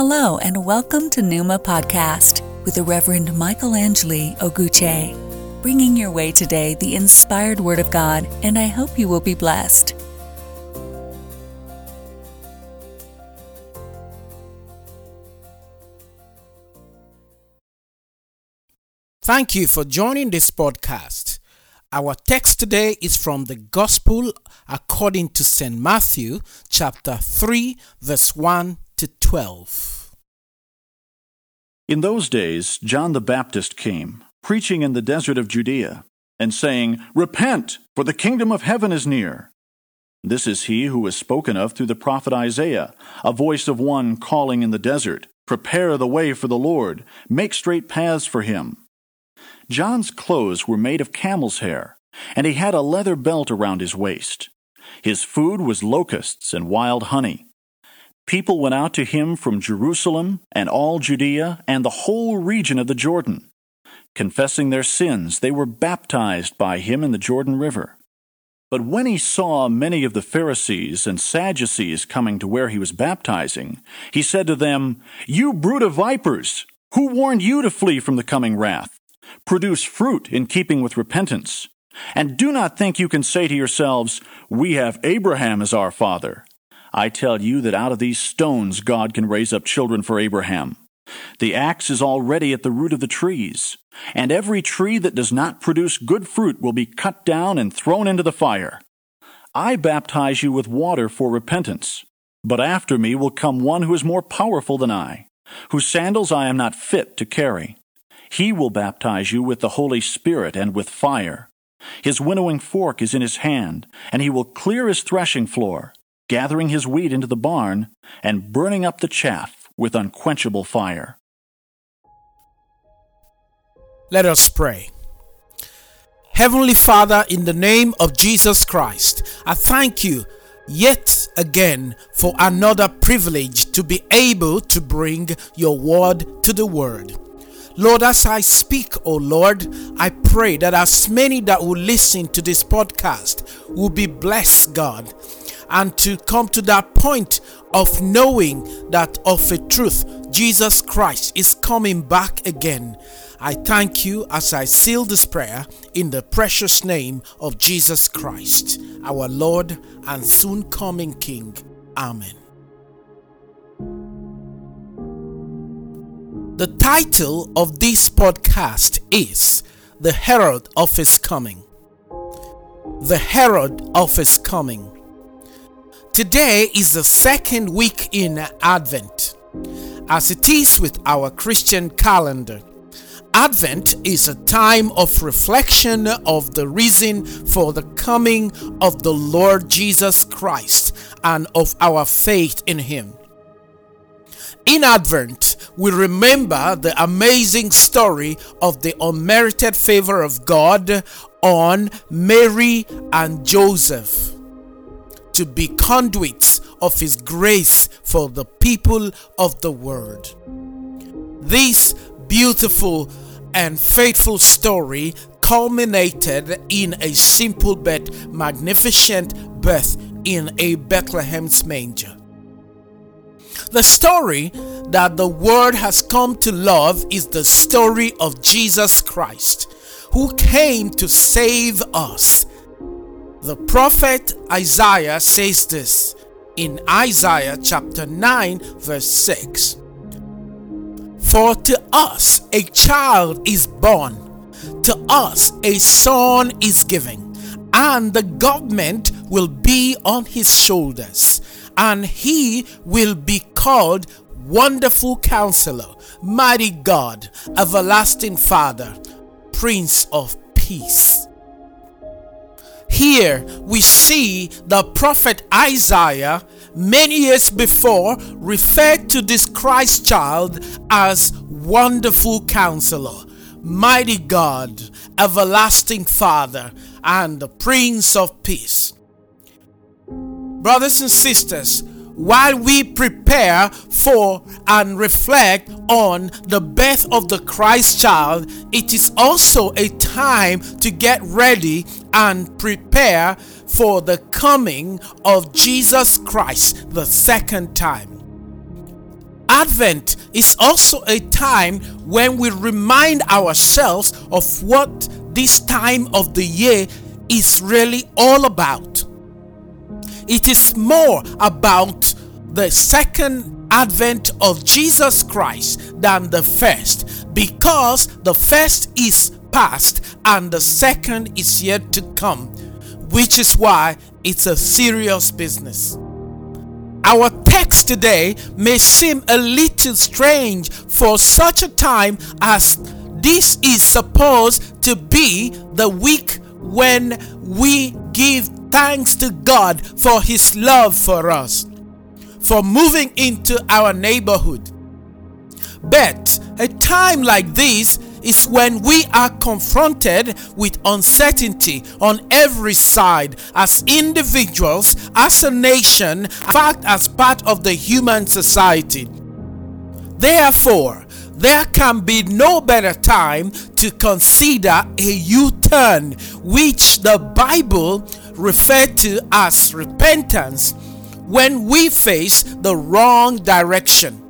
Hello, and welcome to Numa Podcast with the Reverend Michael Angeli Oguche, bringing your way today the inspired Word of God, and I hope you will be blessed. Thank you for joining this podcast. Our text today is from the Gospel according to St. Matthew, chapter 3, verse 1 to 12. In those days, John the Baptist came, preaching in the desert of Judea, and saying, Repent, for the kingdom of heaven is near. This is he who was spoken of through the prophet Isaiah, a voice of one calling in the desert, Prepare the way for the Lord, make straight paths for him. John's clothes were made of camel's hair, and he had a leather belt around his waist. His food was locusts and wild honey. People went out to him from Jerusalem and all Judea and the whole region of the Jordan. Confessing their sins, they were baptized by him in the Jordan River. But when he saw many of the Pharisees and Sadducees coming to where he was baptizing, he said to them, You brood of vipers! Who warned you to flee from the coming wrath? Produce fruit in keeping with repentance. And do not think you can say to yourselves, We have Abraham as our father. I tell you that out of these stones God can raise up children for Abraham. The axe is already at the root of the trees, and every tree that does not produce good fruit will be cut down and thrown into the fire. I baptize you with water for repentance, but after me will come one who is more powerful than I, whose sandals I am not fit to carry. He will baptize you with the Holy Spirit and with fire. His winnowing fork is in his hand, and he will clear his threshing floor, gathering his wheat into the barn, and burning up the chaff with unquenchable fire. Let us pray. Heavenly Father, in the name of Jesus Christ, I thank you yet again for another privilege to be able to bring your word to the world. Lord, as I speak, O Lord, I pray that as many that will listen to this podcast will be blessed, God, and to come to that point of knowing that of a truth, Jesus Christ is coming back again. I thank you as I seal this prayer in the precious name of Jesus Christ, our Lord and soon coming King. Amen. The title of this podcast is The Herald of His Coming. The Herald of His Coming. Today is the second week in Advent. As it is with our Christian calendar, Advent is a time of reflection of the reason for the coming of the Lord Jesus Christ and of our faith in Him. In Advent, we remember the amazing story of the unmerited favor of God on Mary and Joseph to be conduits of His grace for the people of the world. This beautiful and faithful story culminated in a simple but magnificent birth in a Bethlehem's manger. The story that the world has come to love is the story of Jesus Christ, who came to save us. The prophet Isaiah says this in Isaiah chapter 9, verse 6. For to us a child is born, to us a son is given, and the government will be on his shoulders, and he will be called Wonderful Counselor, Mighty God, Everlasting Father, Prince of Peace. Here we see the prophet Isaiah many years before referred to this Christ child as Wonderful Counselor, Mighty God, Everlasting Father, and the Prince of Peace. Brothers and sisters, while we prepare for and reflect on the birth of the Christ child, it is also a time to get ready and prepare for the coming of Jesus Christ the second time. Advent is also a time when we remind ourselves of what this time of the year is really all about. It is more about the second advent of Jesus Christ than the first because the first is past and the second is yet to come, which is why it's a serious business. Our text today may seem a little strange for such a time as this is supposed to be the week when we give thanks to God for His love for us, for moving into our neighborhood. But a time like this is when we are confronted with uncertainty on every side as individuals, as a nation, in fact, as part of the human society. Therefore, there can be no better time to consider a U turn, which the Bible referred to as repentance when we face the wrong direction.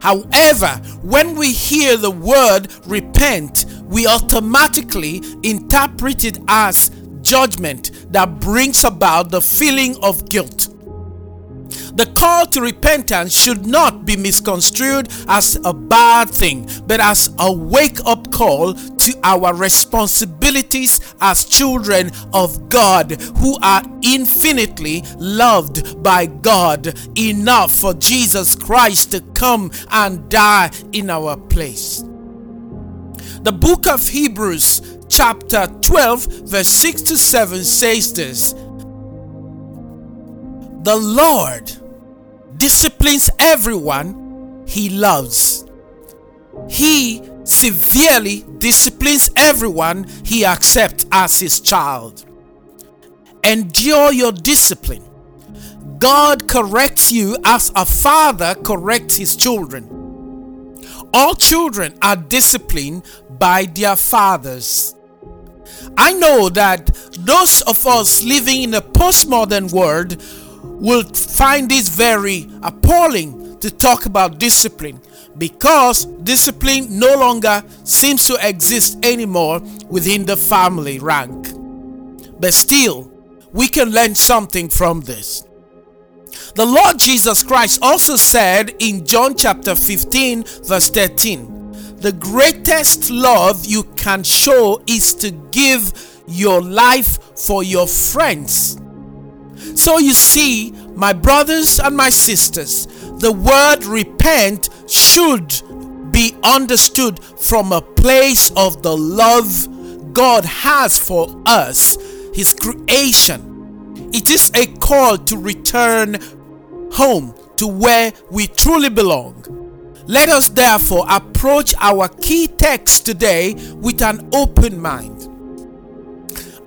However, when we hear the word repent, we automatically interpret it as judgment that brings about the feeling of guilt. The call to repentance should not be misconstrued as a bad thing, but as a wake up call to our responsibilities as children of God who are infinitely loved by God enough for Jesus Christ to come and die in our place. The book of Hebrews, chapter 12, verse 6 to 7 says this The Lord disciplines everyone he loves. He severely disciplines everyone he accepts as his child. Endure your discipline. God corrects you as a father corrects his children. All children are disciplined by their fathers. I know that those of us living in a postmodern world will find this very appalling to talk about discipline because discipline no longer seems to exist anymore within the family rank. But still, we can learn something from this. The Lord Jesus Christ also said in John chapter 15, verse 13, the greatest love you can show is to give your life for your friends. So you see, my brothers and my sisters, the word repent should be understood from a place of the love God has for us, His creation. It is a call to return home to where we truly belong. Let us therefore approach our key text today with an open mind.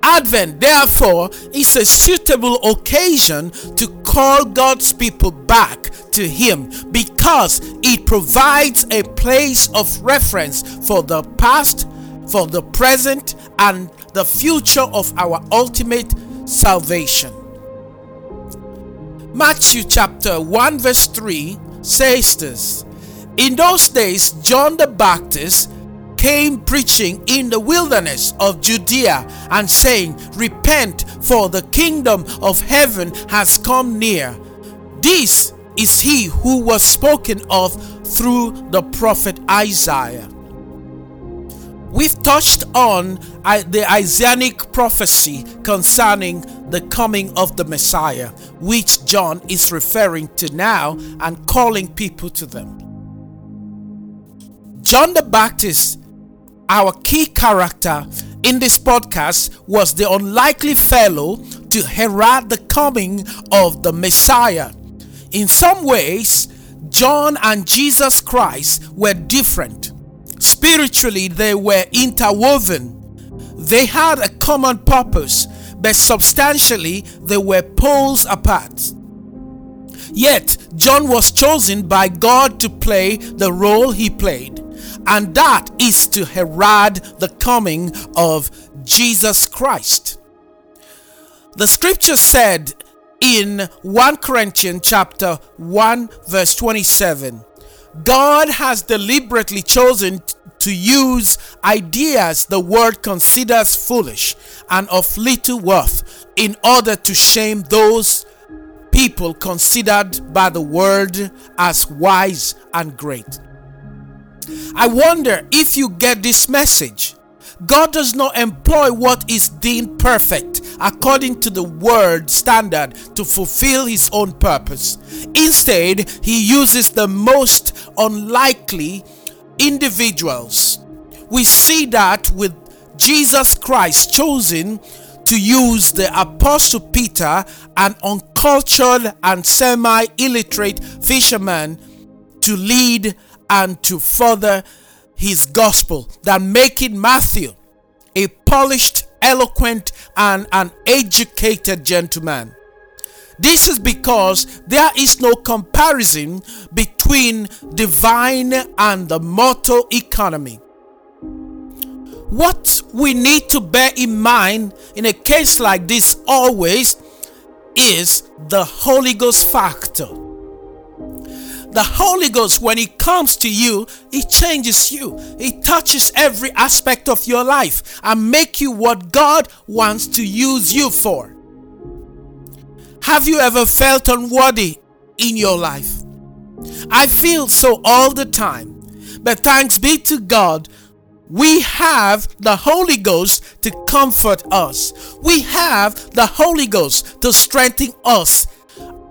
Advent, therefore, is a suitable occasion to call God's people back to Him because it provides a place of reference for the past, for the present, and the future of our ultimate salvation. Matthew chapter 1, verse 3 says this In those days, John the Baptist came preaching in the wilderness of Judea and saying, Repent, for the kingdom of heaven has come near. This is he who was spoken of through the prophet Isaiah. We've touched on uh, the Isaianic prophecy concerning the coming of the Messiah, which John is referring to now and calling people to them. John the Baptist our key character in this podcast was the unlikely fellow to herald the coming of the Messiah. In some ways, John and Jesus Christ were different. Spiritually, they were interwoven. They had a common purpose, but substantially, they were poles apart. Yet, John was chosen by God to play the role he played, and that is to herald the coming of Jesus Christ. The scripture said in 1 Corinthians chapter 1 verse 27, God has deliberately chosen to use ideas the world considers foolish and of little worth in order to shame those people considered by the world as wise and great. I wonder if you get this message. God does not employ what is deemed perfect according to the word standard to fulfill his own purpose. Instead, he uses the most unlikely individuals. We see that with Jesus Christ chosen to use the Apostle Peter, an uncultured and semi illiterate fisherman, to lead and to further his gospel than making Matthew a polished, eloquent, and an educated gentleman. This is because there is no comparison between divine and the mortal economy. What we need to bear in mind in a case like this always is the Holy Ghost factor. The Holy Ghost, when it comes to you, it changes you. It touches every aspect of your life and make you what God wants to use you for. Have you ever felt unworthy in your life? I feel so all the time. But thanks be to God we have the Holy Ghost to comfort us. We have the Holy Ghost to strengthen us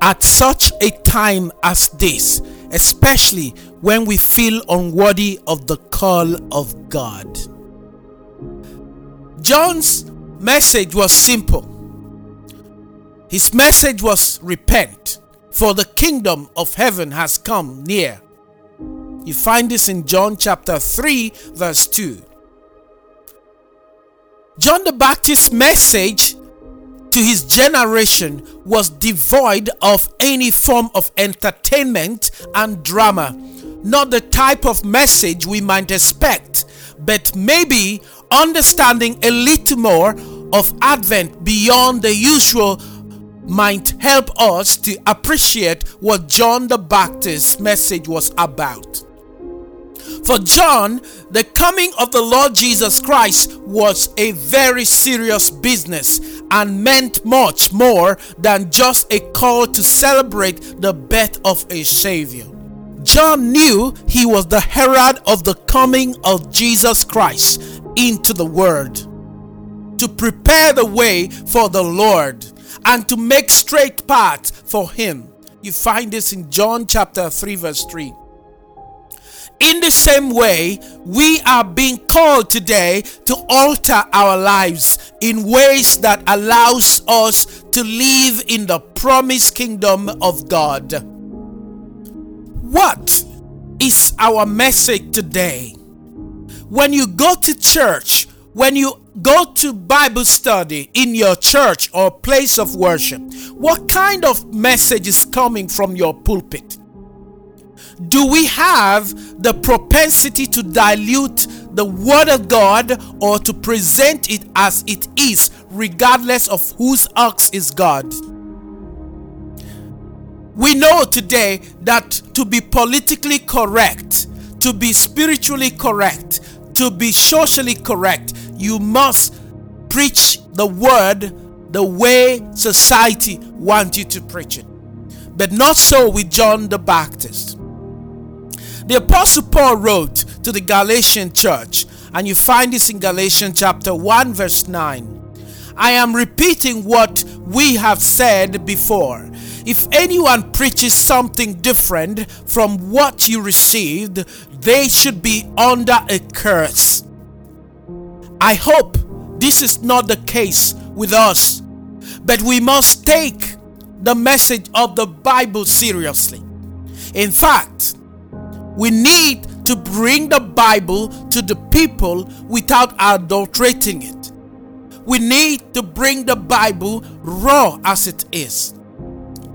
at such a time as this, especially when we feel unworthy of the call of God. John's message was simple. His message was repent, for the kingdom of heaven has come near. You find this in John chapter 3, verse 2. John the Baptist's message to his generation was devoid of any form of entertainment and drama. Not the type of message we might expect, but maybe understanding a little more of Advent beyond the usual might help us to appreciate what John the Baptist's message was about. For John, the coming of the Lord Jesus Christ was a very serious business and meant much more than just a call to celebrate the birth of a Savior. John knew he was the herald of the coming of Jesus Christ into the world to prepare the way for the Lord and to make straight paths for him. You find this in John chapter 3 verse 3. In the same way, we are being called today to alter our lives in ways that allows us to live in the promised kingdom of God. What is our message today? When you go to church, when you go to Bible study in your church or place of worship, what kind of message is coming from your pulpit? Do we have the propensity to dilute the Word of God or to present it as it is, regardless of whose ox is God? We know today that to be politically correct, to be spiritually correct, to be socially correct, you must preach the Word the way society wants you to preach it. But not so with John the Baptist. The Apostle Paul wrote to the Galatian church, and you find this in Galatians chapter 1, verse 9. I am repeating what we have said before. If anyone preaches something different from what you received, they should be under a curse. I hope this is not the case with us, but we must take the message of the Bible seriously. In fact, we need to bring the Bible to the people without adulterating it. We need to bring the Bible raw as it is.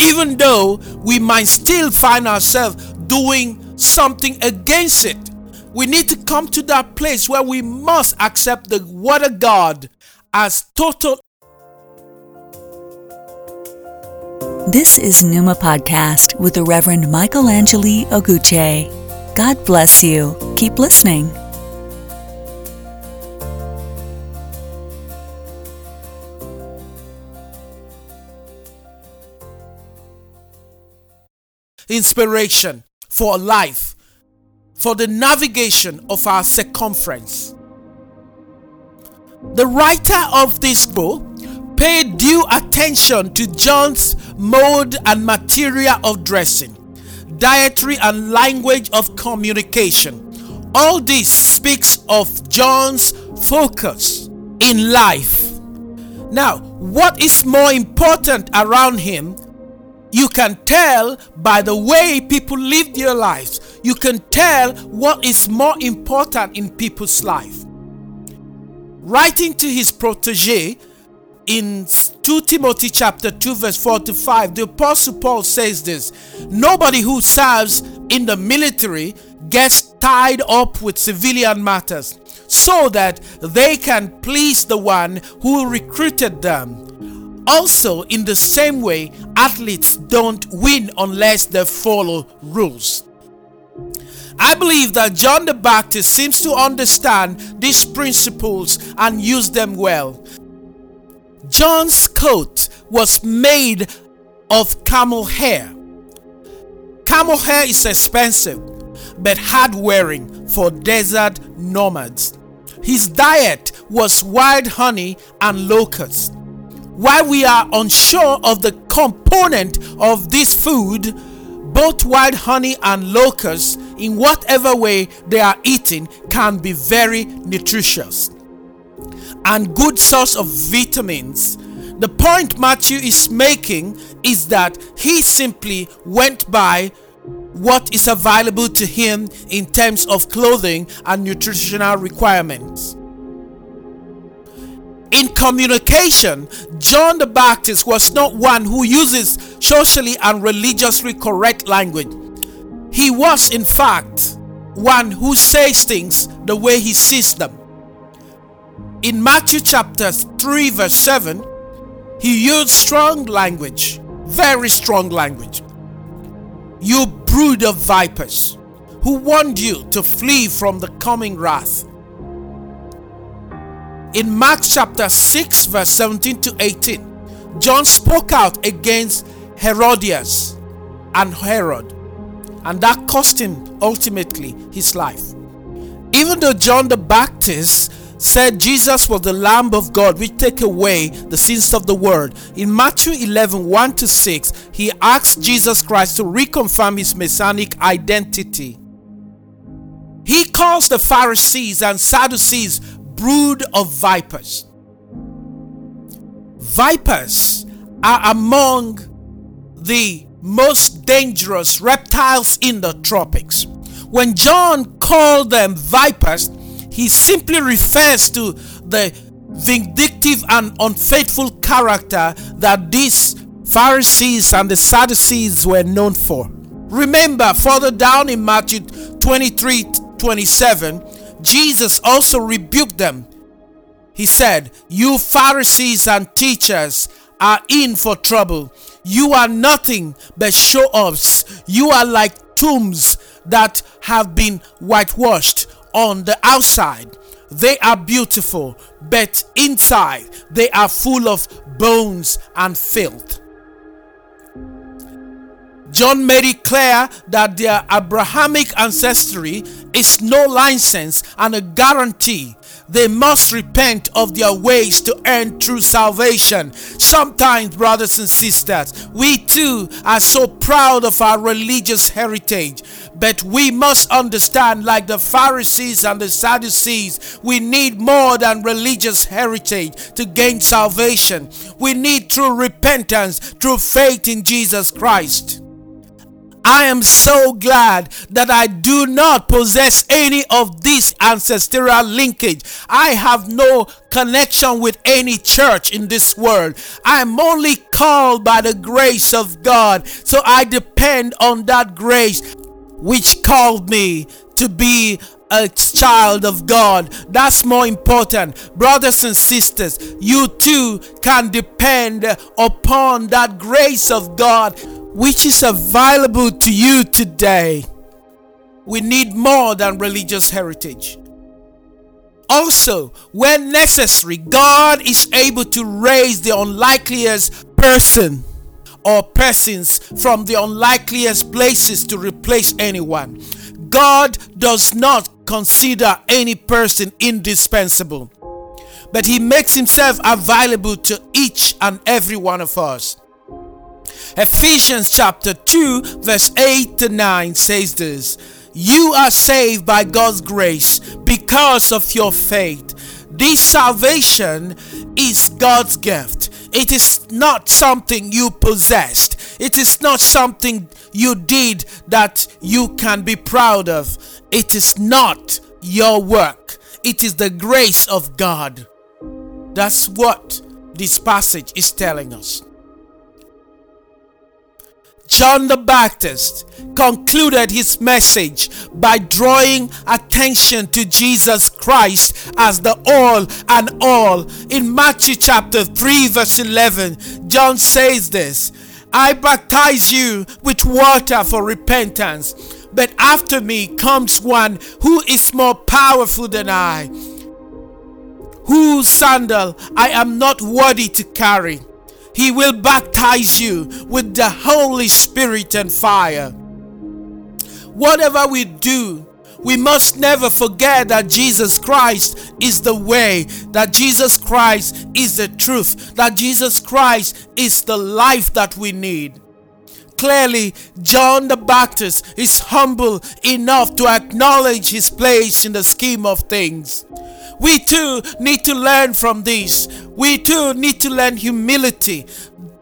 Even though we might still find ourselves doing something against it, we need to come to that place where we must accept the Word of God as total. This is Numa Podcast with the Reverend Michael Angeli Oguche. God bless you. Keep listening. Inspiration for life, for the navigation of our circumference. The writer of this book paid due attention to John's mode and material of dressing, dietary and language of communication. All this speaks of John's focus in life. Now, what is more important around him? You can tell by the way people live their lives. You can tell what is more important in people's life. Writing to his protege in 2 Timothy chapter 2 verse 4 to 5 the apostle Paul says this nobody who serves in the military gets tied up with civilian matters so that they can please the one who recruited them also in the same way athletes don't win unless they follow rules I believe that John the Baptist seems to understand these principles and use them well. John's coat was made of camel hair. Camel hair is expensive but hard wearing for desert nomads. His diet was wild honey and locusts. While we are unsure of the component of this food, both wild honey and locusts, in whatever way they are eaten, can be very nutritious and good source of vitamins. The point Matthew is making is that he simply went by what is available to him in terms of clothing and nutritional requirements. In communication, John the Baptist was not one who uses socially and religiously correct language. He was, in fact, one who says things the way he sees them. In Matthew chapter 3, verse 7, he used strong language, very strong language. You brood of vipers, who warned you to flee from the coming wrath. In Mark chapter 6, verse 17 to 18, John spoke out against Herodias and Herod, and that cost him ultimately his life. Even though John the Baptist said Jesus was the Lamb of God which take away the sins of the world. In Matthew 11 1 to 6, he asked Jesus Christ to reconfirm his messianic identity. He calls the Pharisees and Sadducees brood of vipers. Vipers are among the most dangerous reptiles in the tropics. When John called them vipers, he simply refers to the vindictive and unfaithful character that these Pharisees and the Sadducees were known for. Remember, further down in Matthew 23 27, Jesus also rebuked them. He said, You Pharisees and teachers are in for trouble. You are nothing but show offs. You are like tombs that have been whitewashed on the outside. They are beautiful, but inside they are full of bones and filth. John made it clear that their Abrahamic ancestry is no license and a guarantee they must repent of their ways to earn true salvation. Sometimes, brothers and sisters, we too are so proud of our religious heritage, but we must understand, like the Pharisees and the Sadducees, we need more than religious heritage to gain salvation. We need true repentance through faith in Jesus Christ. I am so glad that I do not possess any of this ancestral linkage. I have no connection with any church in this world. I am only called by the grace of God. So I depend on that grace which called me to be a child of God. That's more important. Brothers and sisters, you too can depend upon that grace of God which is available to you today. We need more than religious heritage. Also, when necessary, God is able to raise the unlikeliest person or persons from the unlikeliest places to replace anyone. God does not consider any person indispensable, but He makes Himself available to each and every one of us. Ephesians chapter 2, verse 8 to 9 says this You are saved by God's grace because of your faith. This salvation is God's gift. It is not something you possessed. It is not something you did that you can be proud of. It is not your work. It is the grace of God. That's what this passage is telling us. John the Baptist concluded his message by drawing attention to Jesus Christ as the all and all. In Matthew chapter 3, verse 11, John says this I baptize you with water for repentance, but after me comes one who is more powerful than I, whose sandal I am not worthy to carry. He will baptize you with the Holy Spirit and fire. Whatever we do, we must never forget that Jesus Christ is the way, that Jesus Christ is the truth, that Jesus Christ is the life that we need. Clearly, John the Baptist is humble enough to acknowledge his place in the scheme of things. We too need to learn from this. We too need to learn humility,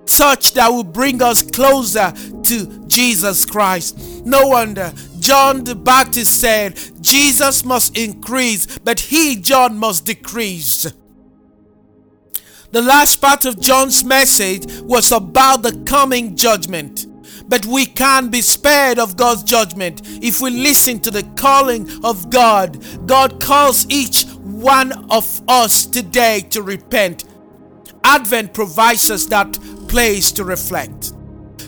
such that will bring us closer to Jesus Christ. No wonder John the Baptist said, Jesus must increase, but he, John, must decrease. The last part of John's message was about the coming judgment. But we can be spared of God's judgment if we listen to the calling of God. God calls each one of us today to repent. Advent provides us that place to reflect.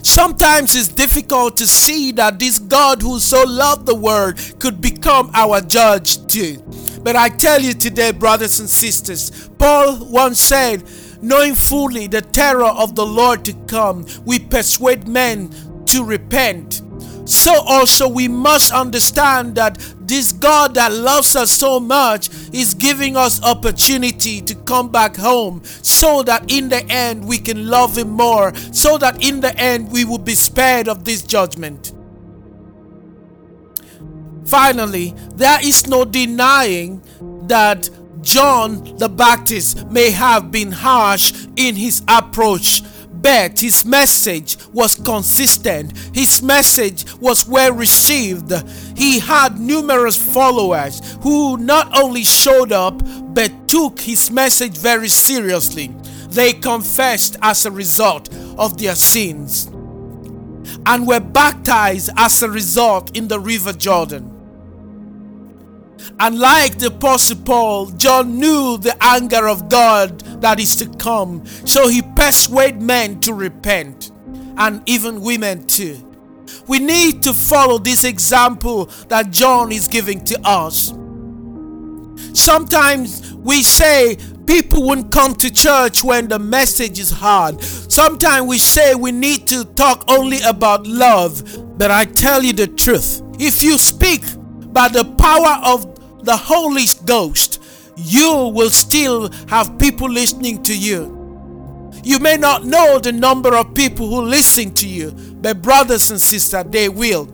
Sometimes it's difficult to see that this God who so loved the world could become our judge too. But I tell you today, brothers and sisters, Paul once said, knowing fully the terror of the Lord to come, we persuade men to repent. So also we must understand that this God that loves us so much is giving us opportunity to come back home so that in the end we can love him more so that in the end we will be spared of this judgment. Finally, there is no denying that John the Baptist may have been harsh in his approach but his message was consistent. His message was well received. He had numerous followers who not only showed up but took his message very seriously. They confessed as a result of their sins and were baptized as a result in the river Jordan. And like the Apostle Paul, John knew the anger of God that is to come. So he persuaded men to repent, and even women too. We need to follow this example that John is giving to us. Sometimes we say people won't come to church when the message is hard. Sometimes we say we need to talk only about love. But I tell you the truth if you speak by the power of the Holy Ghost, you will still have people listening to you. You may not know the number of people who listen to you, but brothers and sisters, they will.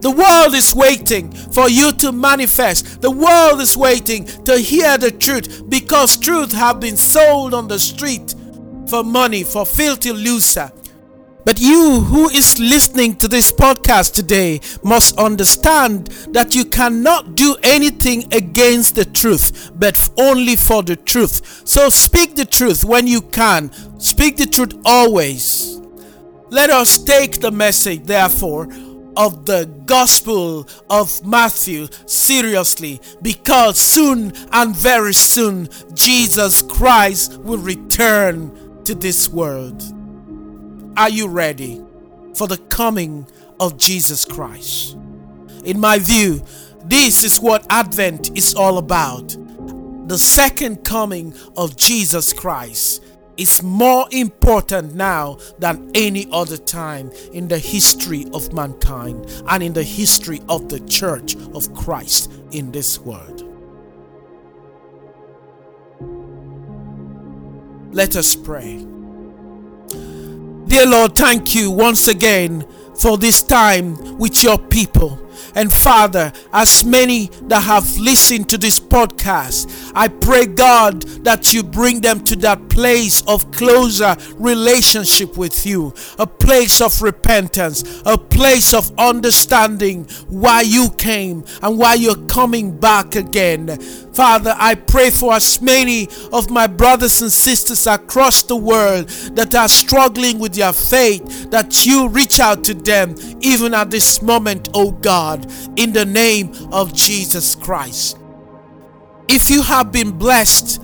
The world is waiting for you to manifest. The world is waiting to hear the truth because truth have been sold on the street for money, for filthy lucre. But you who is listening to this podcast today must understand that you cannot do anything against the truth, but only for the truth. So speak the truth when you can. Speak the truth always. Let us take the message, therefore, of the Gospel of Matthew seriously because soon and very soon Jesus Christ will return to this world. Are you ready for the coming of Jesus Christ? In my view, this is what Advent is all about. The second coming of Jesus Christ is more important now than any other time in the history of mankind and in the history of the church of Christ in this world. Let us pray. Dear Lord, thank you once again for this time with your people. And Father, as many that have listened to this podcast, I pray, God, that you bring them to that place of closer relationship with you, a place of repentance, a place of understanding why you came and why you're coming back again. Father, I pray for as many of my brothers and sisters across the world that are struggling with their faith, that you reach out to them even at this moment, oh God, in the name of Jesus Christ. If you have been blessed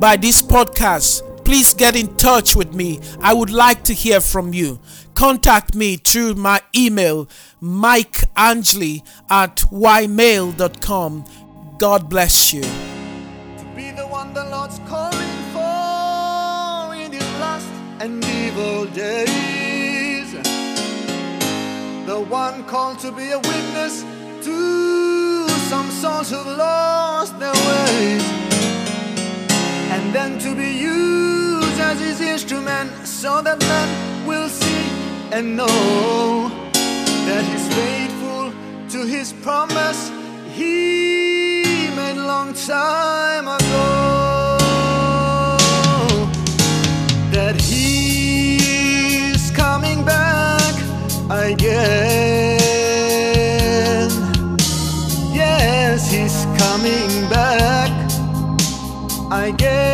by this podcast, please get in touch with me. I would like to hear from you. Contact me through my email, mikeangeli at ymail.com God bless you. To be the one the Lord's calling for in last and evil days. The one called to be a witness to some souls who've lost their ways. And then to be used as his instrument so that men will see and know that he's faithful to his promise. He made long time ago again. Yes, he's coming back again.